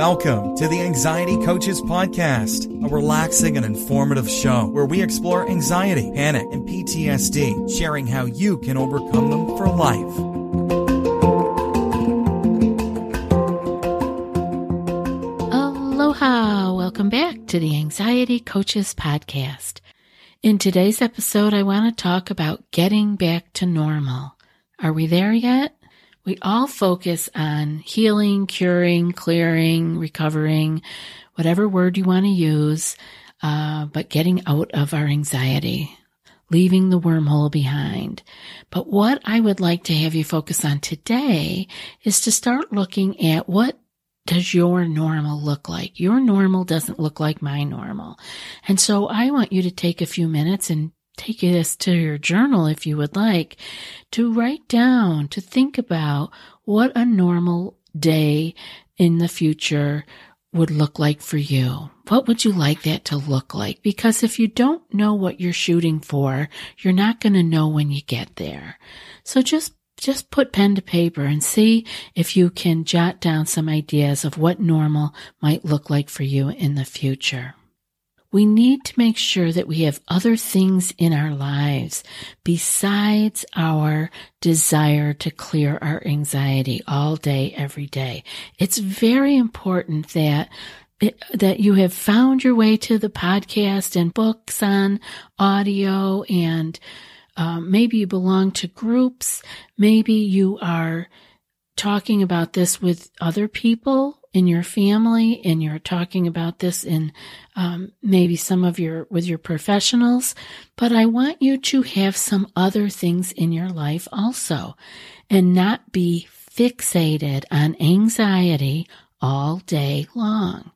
Welcome to the Anxiety Coaches Podcast, a relaxing and informative show where we explore anxiety, panic, and PTSD, sharing how you can overcome them for life. Aloha! Welcome back to the Anxiety Coaches Podcast. In today's episode, I want to talk about getting back to normal. Are we there yet? We all focus on healing, curing, clearing, recovering, whatever word you want to use, uh, but getting out of our anxiety, leaving the wormhole behind. But what I would like to have you focus on today is to start looking at what does your normal look like? Your normal doesn't look like my normal. And so I want you to take a few minutes and take this to your journal if you would like to write down, to think about what a normal day in the future would look like for you. What would you like that to look like? Because if you don't know what you're shooting for, you're not going to know when you get there. So just just put pen to paper and see if you can jot down some ideas of what normal might look like for you in the future we need to make sure that we have other things in our lives besides our desire to clear our anxiety all day, every day. It's very important that that you have found your way to the podcast and books on audio and um, maybe you belong to groups. Maybe you are talking about this with other people in your family and you're talking about this in um, maybe some of your with your professionals but i want you to have some other things in your life also and not be fixated on anxiety all day long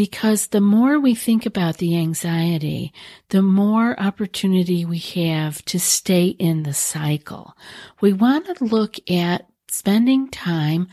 because the more we think about the anxiety, the more opportunity we have to stay in the cycle. We want to look at spending time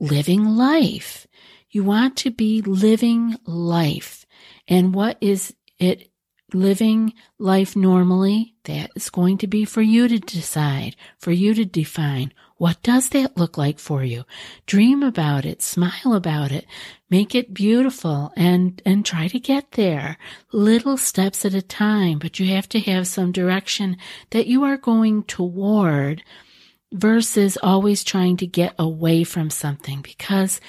living life. You want to be living life. And what is it living life normally? That is going to be for you to decide, for you to define. What does that look like for you? Dream about it, smile about it, make it beautiful and, and try to get there little steps at a time. But you have to have some direction that you are going toward versus always trying to get away from something because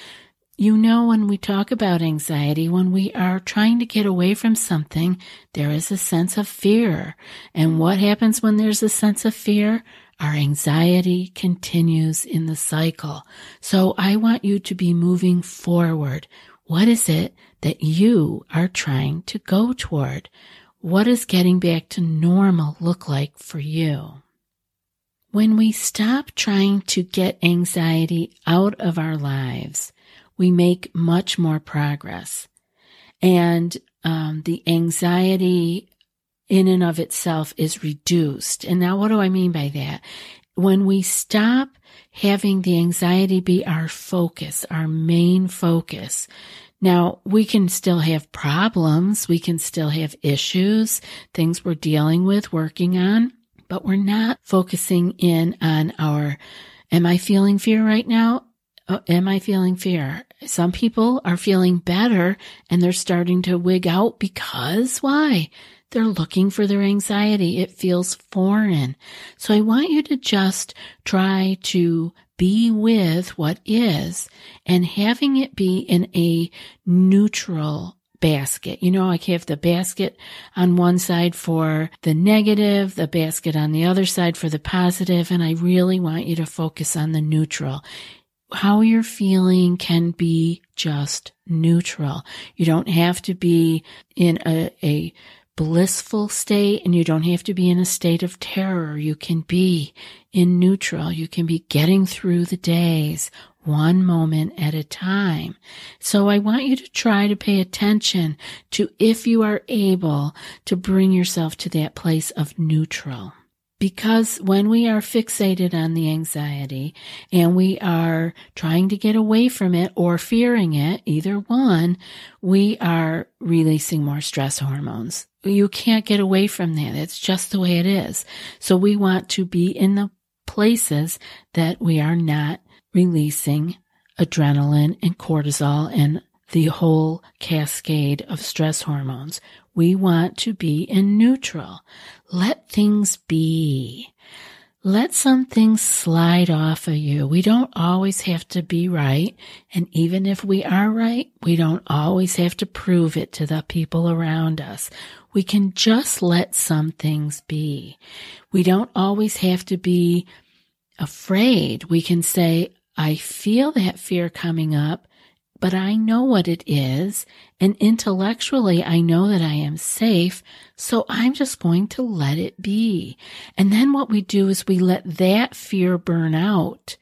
you know, when we talk about anxiety, when we are trying to get away from something, there is a sense of fear. And what happens when there's a sense of fear? Our anxiety continues in the cycle. So I want you to be moving forward. What is it that you are trying to go toward? What does getting back to normal look like for you? When we stop trying to get anxiety out of our lives, we make much more progress. And um, the anxiety in and of itself is reduced. And now, what do I mean by that? When we stop having the anxiety be our focus, our main focus, now, we can still have problems. We can still have issues, things we're dealing with, working on, but we're not focusing in on our, am I feeling fear right now? Oh, am I feeling fear? Some people are feeling better and they're starting to wig out because why? They're looking for their anxiety. It feels foreign. So I want you to just try to be with what is and having it be in a neutral basket. You know, I have the basket on one side for the negative, the basket on the other side for the positive, and I really want you to focus on the neutral how you're feeling can be just neutral. You don't have to be in a, a blissful state and you don't have to be in a state of terror. You can be in neutral. You can be getting through the days one moment at a time. So I want you to try to pay attention to if you are able to bring yourself to that place of neutral. Because when we are fixated on the anxiety and we are trying to get away from it or fearing it, either one, we are releasing more stress hormones. You can't get away from that. It's just the way it is. So we want to be in the places that we are not releasing adrenaline and cortisol and the whole cascade of stress hormones. We want to be in neutral. Let things be. Let some things slide off of you. We don't always have to be right. And even if we are right, we don't always have to prove it to the people around us. We can just let some things be. We don't always have to be afraid. We can say, I feel that fear coming up but I know what it is. And intellectually, I know that I am safe. So I'm just going to let it be. And then what we do is we let that fear burn out.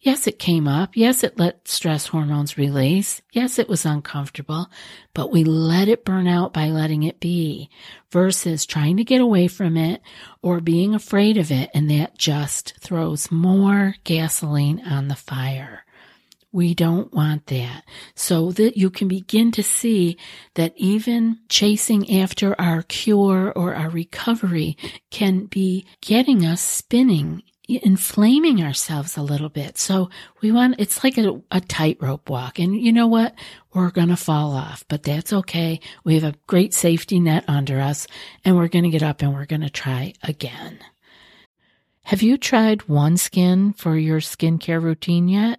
Yes, it came up. Yes, it let stress hormones release. Yes, it was uncomfortable, but we let it burn out by letting it be versus trying to get away from it or being afraid of it. And that just throws more gasoline on the fire. We don't want that. So that you can begin to see that even chasing after our cure or our recovery can be getting us spinning inflaming ourselves a little bit. So we want, it's like a, a tightrope walk. And you know what? We're going to fall off, but that's okay. We have a great safety net under us and we're going to get up and we're going to try again. Have you tried OneSkin for your skincare routine yet?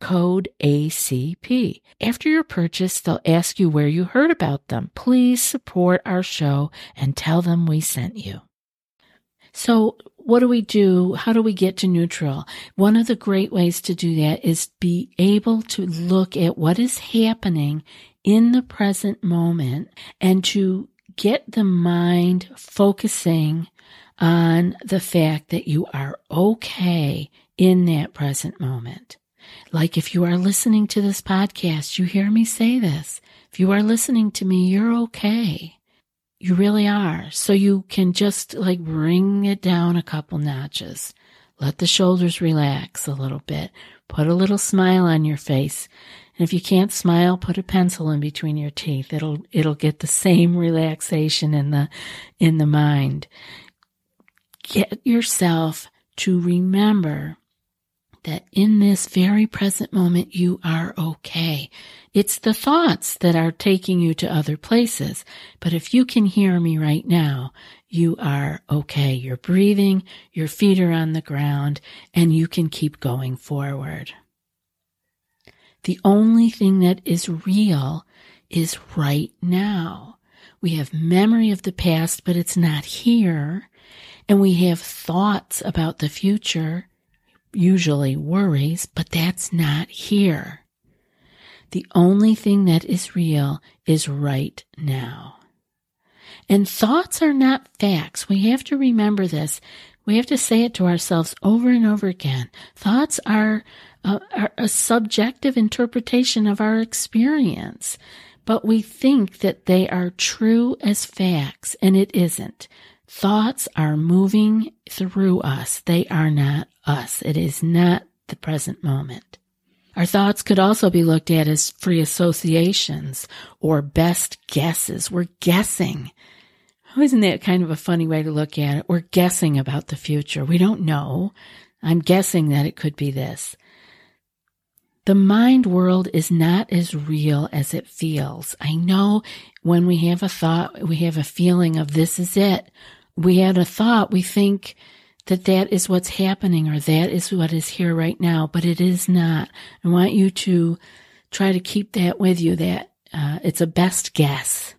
code ACP. After your purchase, they'll ask you where you heard about them. Please support our show and tell them we sent you. So, what do we do? How do we get to neutral? One of the great ways to do that is be able to look at what is happening in the present moment and to get the mind focusing on the fact that you are okay in that present moment. Like if you are listening to this podcast, you hear me say this. If you are listening to me, you're okay. You really are. So you can just like bring it down a couple notches. Let the shoulders relax a little bit. Put a little smile on your face. And if you can't smile, put a pencil in between your teeth. It'll, it'll get the same relaxation in the, in the mind. Get yourself to remember that in this very present moment you are okay. It's the thoughts that are taking you to other places. But if you can hear me right now, you are okay. You're breathing, your feet are on the ground, and you can keep going forward. The only thing that is real is right now. We have memory of the past, but it's not here. And we have thoughts about the future usually worries, but that's not here. The only thing that is real is right now. And thoughts are not facts. We have to remember this. We have to say it to ourselves over and over again. Thoughts are a, are a subjective interpretation of our experience, but we think that they are true as facts, and it isn't. Thoughts are moving through us. They are not us. It is not the present moment. Our thoughts could also be looked at as free associations or best guesses. We're guessing. Oh, isn't that kind of a funny way to look at it? We're guessing about the future. We don't know. I'm guessing that it could be this. The mind world is not as real as it feels. I know when we have a thought, we have a feeling of this is it. We had a thought, we think that that is what's happening or that is what is here right now, but it is not. I want you to try to keep that with you that uh, it's a best guess.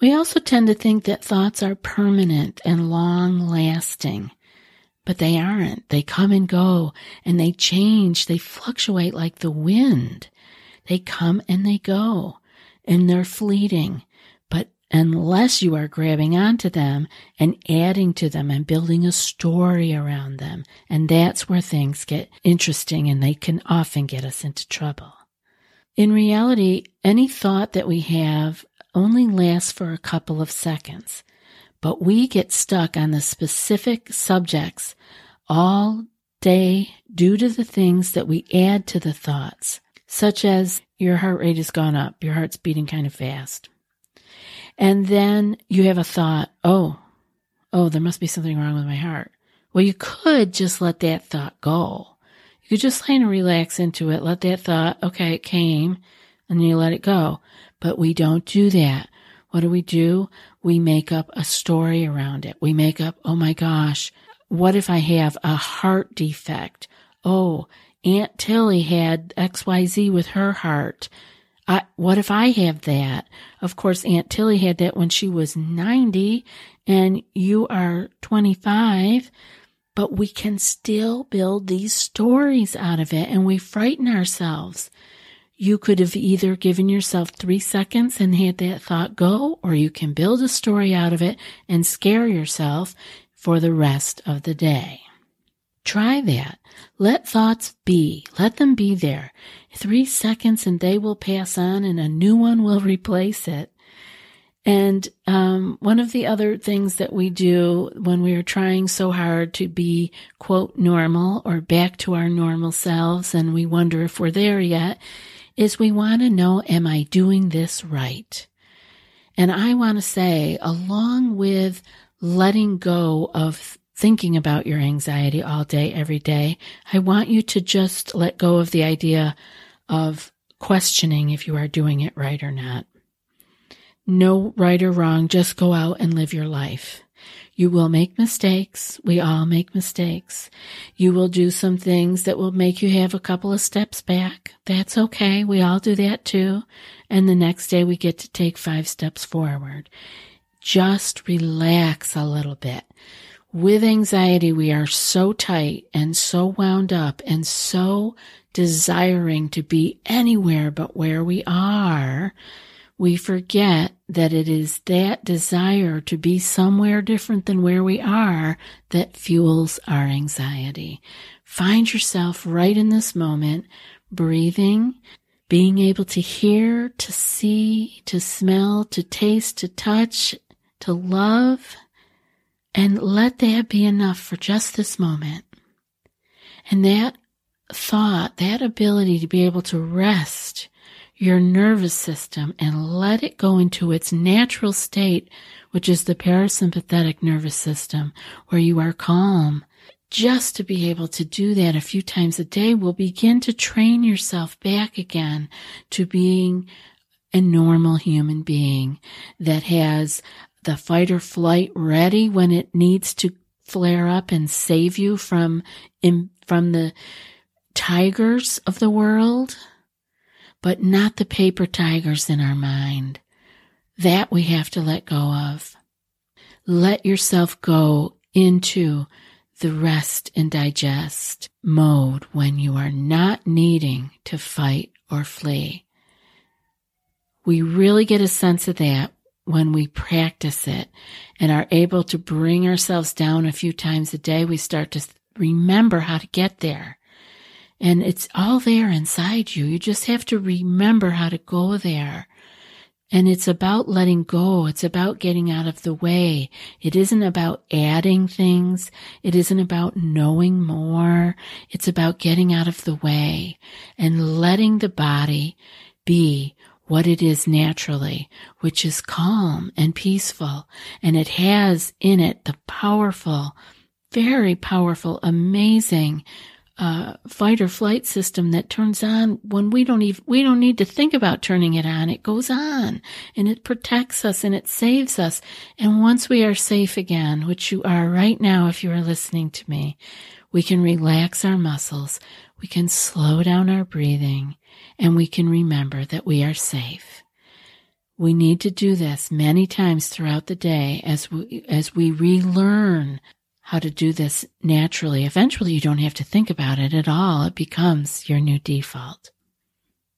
We also tend to think that thoughts are permanent and long lasting but they aren't. They come and go and they change. They fluctuate like the wind. They come and they go and they're fleeting. Unless you are grabbing onto them and adding to them and building a story around them, and that's where things get interesting and they can often get us into trouble. In reality, any thought that we have only lasts for a couple of seconds but we get stuck on the specific subjects all day due to the things that we add to the thoughts, such as your heart rate has gone up, your heart's beating kind of fast. And then you have a thought, oh, oh, there must be something wrong with my heart. Well, you could just let that thought go. You could just kind of relax into it, let that thought, okay, it came, and you let it go. But we don't do that. What do we do? We make up a story around it. We make up, oh my gosh, what if I have a heart defect? Oh, Aunt Tilly had XYZ with her heart. I, what if I have that? Of course, Aunt Tilly had that when she was 90 and you are 25, but we can still build these stories out of it and we frighten ourselves. You could have either given yourself three seconds and had that thought go, or you can build a story out of it and scare yourself for the rest of the day. Try that. Let thoughts be. Let them be there. Three seconds and they will pass on and a new one will replace it. And um, one of the other things that we do when we are trying so hard to be, quote, normal or back to our normal selves, and we wonder if we're there yet, is we want to know, am I doing this right? And I want to say, along with letting go of thinking about your anxiety all day, every day, I want you to just let go of the idea of questioning if you are doing it right or not. No right or wrong, just go out and live your life. You will make mistakes. We all make mistakes. You will do some things that will make you have a couple of steps back. That's okay. We all do that too. And the next day we get to take five steps forward. Just relax a little bit. With anxiety, we are so tight and so wound up and so desiring to be anywhere but where we are we forget that it is that desire to be somewhere different than where we are that fuels our anxiety. Find yourself right in this moment, breathing, being able to hear, to see, to smell, to taste, to touch, to love, and let that be enough for just this moment. And that thought, that ability to be able to rest your nervous system and let it go into its natural state, which is the parasympathetic nervous system, where you are calm. Just to be able to do that a few times a day will begin to train yourself back again to being a normal human being that has the fight or flight ready when it needs to flare up and save you from from the tigers of the world but not the paper tigers in our mind. That we have to let go of. Let yourself go into the rest and digest mode when you are not needing to fight or flee. We really get a sense of that when we practice it and are able to bring ourselves down a few times a day. We start to remember how to get there. And it's all there inside you. You just have to remember how to go there. And it's about letting go. It's about getting out of the way. It isn't about adding things. It isn't about knowing more. It's about getting out of the way and letting the body be what it is naturally, which is calm and peaceful. And it has in it the powerful, very powerful, amazing uh, fight or flight system that turns on when we don't even we don't need to think about turning it on. It goes on and it protects us and it saves us. And once we are safe again, which you are right now, if you are listening to me, we can relax our muscles. We can slow down our breathing and we can remember that we are safe. We need to do this many times throughout the day as we, as we relearn how to do this naturally. Eventually, you don't have to think about it at all. It becomes your new default.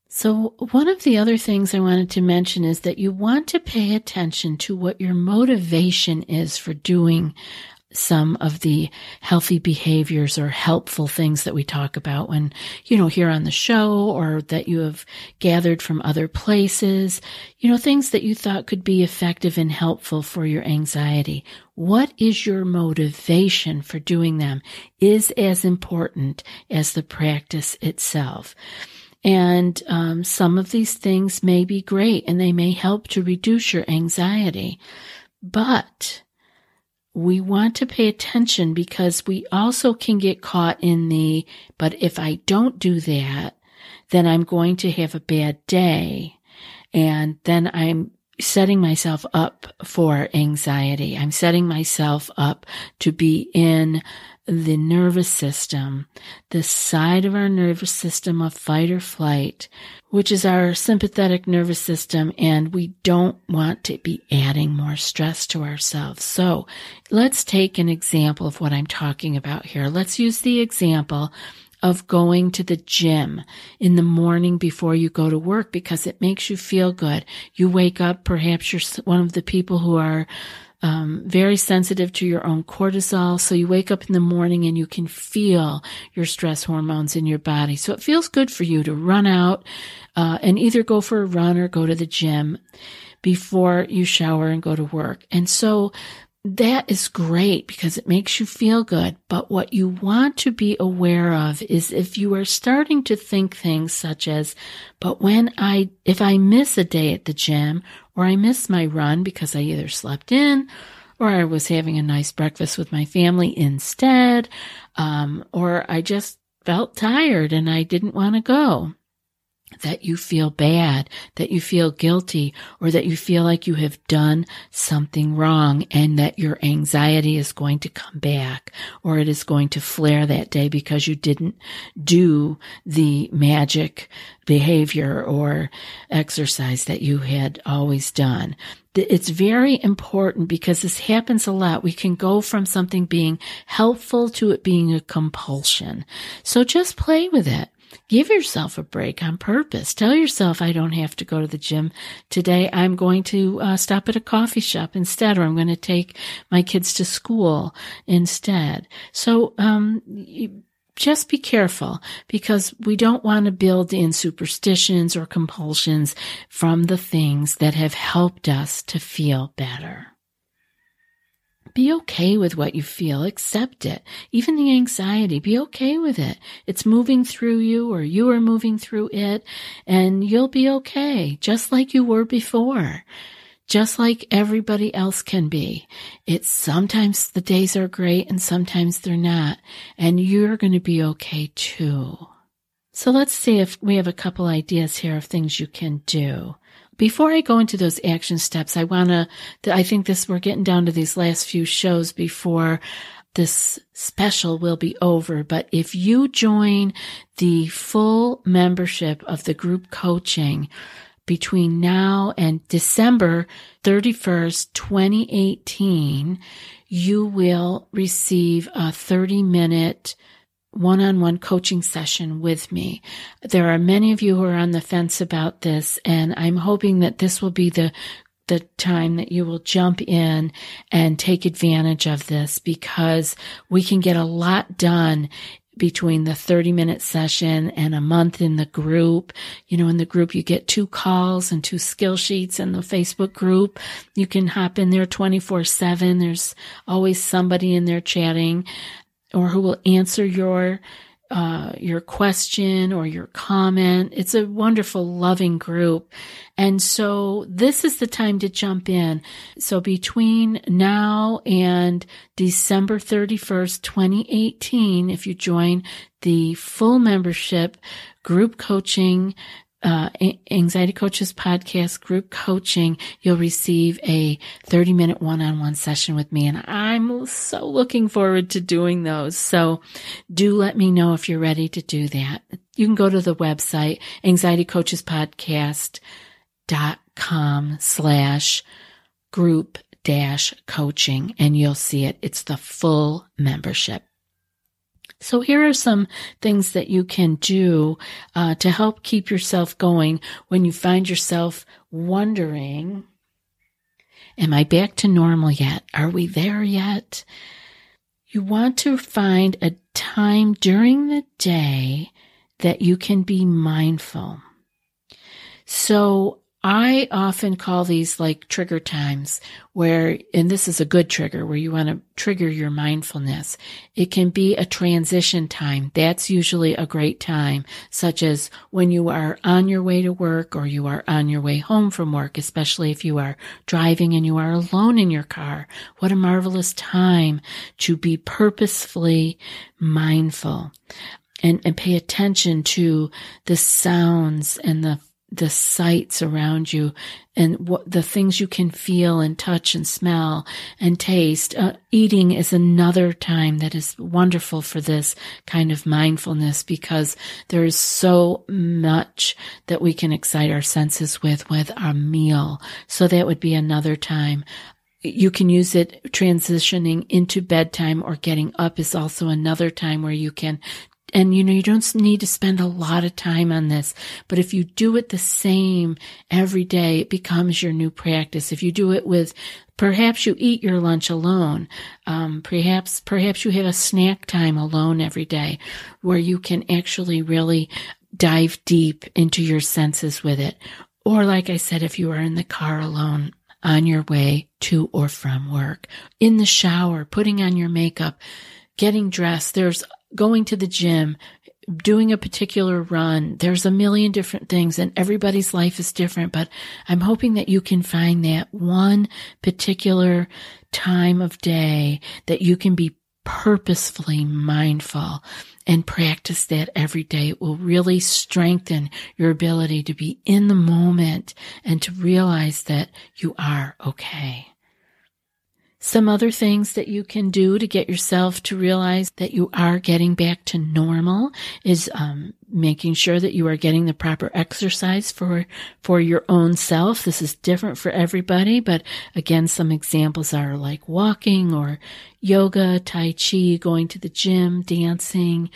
So, one of the other things I wanted to mention is that you want to pay attention to what your motivation is for doing some of the healthy behaviors or helpful things that we talk about when, you know, here on the show or that you have gathered from other places, you know, things that you thought could be effective and helpful for your anxiety. What is your motivation for doing them is as important as the practice itself. And um, some of these things may be great and they may help to reduce your anxiety. But we want to pay attention because we also can get caught in the, but if I don't do that, then I'm going to have a bad day. And then I'm setting myself up for anxiety. I'm setting myself up to be in the nervous system, the side of our nervous system of fight or flight, which is our sympathetic nervous system. And we don't want to be adding more stress to ourselves. So let's take an example of what I'm talking about here. Let's use the example of going to the gym in the morning before you go to work because it makes you feel good. You wake up, perhaps you're one of the people who are um, very sensitive to your own cortisol. So you wake up in the morning and you can feel your stress hormones in your body. So it feels good for you to run out uh, and either go for a run or go to the gym before you shower and go to work. And so that is great because it makes you feel good. But what you want to be aware of is if you are starting to think things such as, but when I, if I miss a day at the gym or I miss my run because I either slept in or I was having a nice breakfast with my family instead, um, or I just felt tired and I didn't want to go that you feel bad, that you feel guilty, or that you feel like you have done something wrong and that your anxiety is going to come back or it is going to flare that day because you didn't do the magic behavior or exercise that you had always done. It's very important because this happens a lot. We can go from something being helpful to it being a compulsion. So just play with it. Give yourself a break on purpose. Tell yourself, I don't have to go to the gym today. I'm going to uh, stop at a coffee shop instead, or I'm going to take my kids to school instead. So, um, just be careful because we don't want to build in superstitions or compulsions from the things that have helped us to feel better. Be okay with what you feel. Accept it. Even the anxiety, be okay with it. It's moving through you or you are moving through it and you'll be okay, just like you were before. Just like everybody else can be. It's sometimes the days are great and sometimes they're not. And you're going to be okay too. So let's see if we have a couple ideas here of things you can do. Before I go into those action steps, I want to, I think this, we're getting down to these last few shows before this special will be over. But if you join the full membership of the group coaching between now and December 31st, 2018, you will receive a 30 minute one on one coaching session with me. There are many of you who are on the fence about this, and I'm hoping that this will be the the time that you will jump in and take advantage of this because we can get a lot done between the 30 minute session and a month in the group. You know, in the group, you get two calls and two skill sheets in the Facebook group. You can hop in there 24 seven. There's always somebody in there chatting or who will answer your uh, your question or your comment. It's a wonderful, loving group. And so this is the time to jump in. So between now and December 31st, 2018, if you join the full membership group coaching uh, Anxiety Coaches podcast group coaching, you'll receive a 30 minute one on one session with me. And I'm so looking forward to doing those. So do let me know if you're ready to do that. You can go to the website, anxietycoachespodcast.com slash group dash coaching and you'll see it. It's the full membership. So here are some things that you can do uh, to help keep yourself going when you find yourself wondering, am I back to normal yet? Are we there yet? You want to find a time during the day that you can be mindful. So I often call these like trigger times where, and this is a good trigger where you want to trigger your mindfulness. It can be a transition time. That's usually a great time, such as when you are on your way to work or you are on your way home from work, especially if you are driving and you are alone in your car. What a marvelous time to be purposefully mindful and, and pay attention to the sounds and the the sights around you and what the things you can feel and touch and smell and taste. Uh, eating is another time that is wonderful for this kind of mindfulness because there is so much that we can excite our senses with with our meal. So that would be another time. You can use it transitioning into bedtime or getting up is also another time where you can and you know, you don't need to spend a lot of time on this, but if you do it the same every day, it becomes your new practice. If you do it with, perhaps you eat your lunch alone. Um, perhaps, perhaps you have a snack time alone every day where you can actually really dive deep into your senses with it. Or like I said, if you are in the car alone, on your way to or from work, in the shower, putting on your makeup, getting dressed. There's going to the gym, doing a particular run. There's a million different things and everybody's life is different, but I'm hoping that you can find that one particular time of day that you can be purposefully mindful and practice that every day. It will really strengthen your ability to be in the moment and to realize that you are okay. Some other things that you can do to get yourself to realize that you are getting back to normal is um, making sure that you are getting the proper exercise for for your own self. This is different for everybody, but again, some examples are like walking or yoga, tai chi, going to the gym, dancing,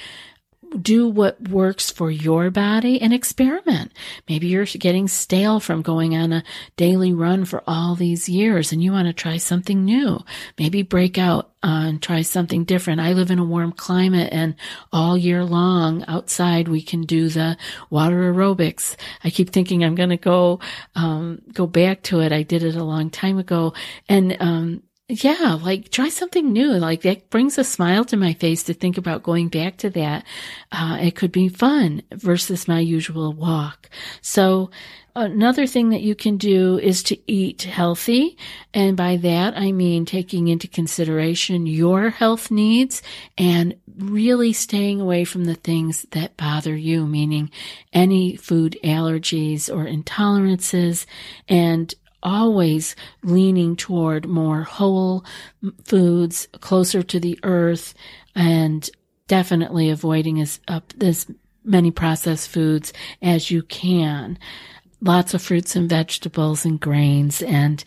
do what works for your body and experiment. Maybe you're getting stale from going on a daily run for all these years and you want to try something new. Maybe break out and try something different. I live in a warm climate and all year long outside we can do the water aerobics. I keep thinking I'm going to go, um, go back to it. I did it a long time ago and, um, yeah, like try something new. Like that brings a smile to my face to think about going back to that. Uh, it could be fun versus my usual walk. So another thing that you can do is to eat healthy. And by that, I mean taking into consideration your health needs and really staying away from the things that bother you, meaning any food allergies or intolerances and always leaning toward more whole foods closer to the earth and definitely avoiding as, as many processed foods as you can. Lots of fruits and vegetables and grains and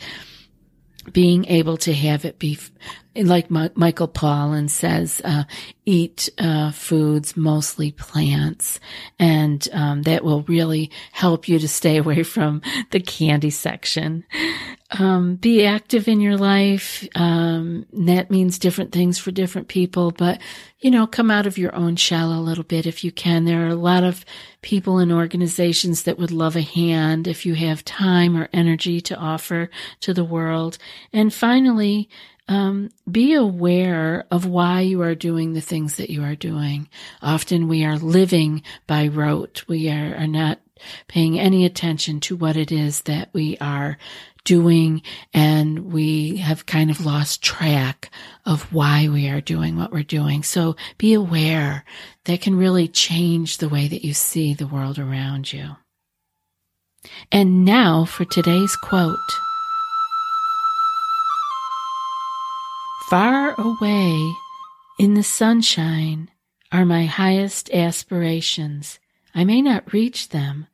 being able to have it be like Michael Pollan says, uh, eat uh, foods, mostly plants, and um, that will really help you to stay away from the candy section. Um, be active in your life. Um, that means different things for different people, but you know, come out of your own shell a little bit if you can. There are a lot of people and organizations that would love a hand if you have time or energy to offer to the world. And finally, um, be aware of why you are doing the things that you are doing. Often we are living by rote. We are, are not paying any attention to what it is that we are doing and we have kind of lost track of why we are doing what we're doing. So be aware that can really change the way that you see the world around you. And now for today's quote. Far away in the sunshine are my highest aspirations. I may not reach them,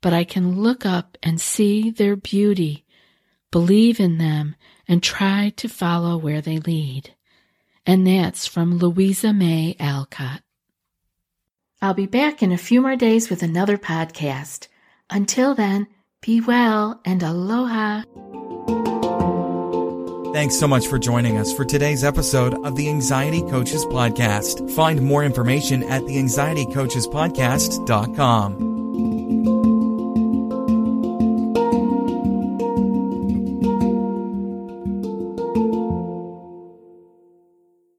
but I can look up and see their beauty, believe in them, and try to follow where they lead. And that's from Louisa May Alcott. I'll be back in a few more days with another podcast. Until then, be well and aloha. Thanks so much for joining us for today's episode of the Anxiety Coaches Podcast. Find more information at the anxietycoachespodcast.com.